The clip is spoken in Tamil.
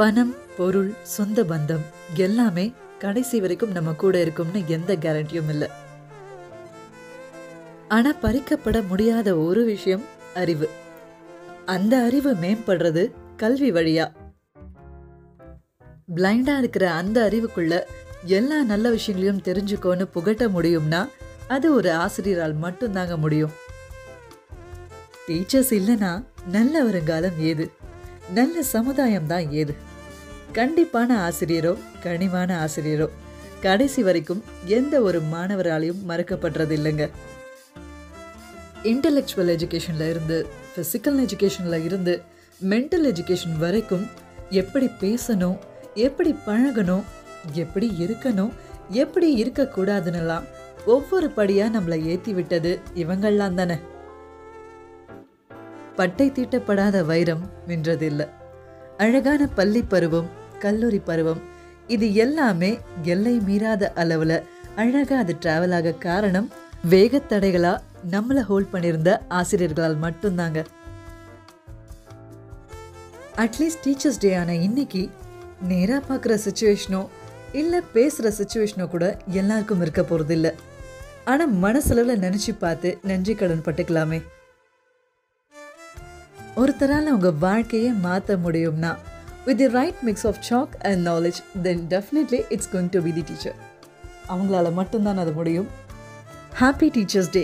பணம் பொருள் சொந்த பந்தம் எல்லாமே கடைசி வரைக்கும் நம்ம கூட இருக்கும்னு எந்த கேரண்டியும் இல்லை. ஆனா பறிக்கப்பட முடியாத ஒரு விஷயம் அறிவு. அந்த அறிவு மேம்படுறது கல்வி வழியா. பிளைண்டா இருக்கிற அந்த அறிவுக்குள்ள எல்லா நல்ல விஷயங்களையும் தெரிஞ்சுக்கோன்னு புகட்ட முடியும்னா அது ஒரு ஆசிரியரால் மட்டும்தாங்க முடியும். டீச்சர்ஸ் இல்லைன்னா நல்ல வருங்காலம் ஏது? நல்ல சமுதாயம் தான் ஏது? கண்டிப்பான ஆசிரியரோ கனிவான ஆசிரியரோ கடைசி வரைக்கும் எந்த ஒரு மாணவராலையும் மறக்கப்படுறது இல்லைங்க இன்டலெக்சுவல் எஜுகேஷனில் இருந்து ஃபிசிக்கல் எஜுகேஷனில் இருந்து மென்டல் எஜுகேஷன் வரைக்கும் எப்படி பேசணும் எப்படி பழகணும் எப்படி இருக்கணும் எப்படி இருக்கக்கூடாதுன்னெல்லாம் ஒவ்வொரு படியாக நம்மளை ஏற்றி விட்டது இவங்கள்லாம் தானே. பட்டை தீட்டப்படாத வைரம் வென்றதில்லை அழகான பள்ளி பருவம் கல்லூரி பருவம். இது எல்லாமே எல்லை மீறாத அளவில் அழகாக அது ட்ராவல் ஆக காரணம் வேகத்தடைகளா நம்மளை ஹோல்ட் பண்ணியிருந்த ஆசிரியர்களால் மட்டும்தாங்க. அட்லீஸ்ட் டீச்சர்ஸ் டே ஆன இன்னைக்கு நேராக பார்க்குற சுச்சுவேஷனோ இல்லை பேசுகிற சுச்சுவேஷனோ கூட எல்லாருக்கும் இருக்க போகிறதில்ல ஆனால் மனசளவில் நினச்சி பார்த்து நன்றி கடன் பட்டுக்கலாமே. ஒருத்தரால் உங்கள் வாழ்க்கையை மாற்ற முடியும்னா with the right mix of chalk and knowledge then definitely it's going to be the teacher அவங்களால மட்டும்தான் அது முடியும் ஹாப்பி டீச்சர்ஸ் டே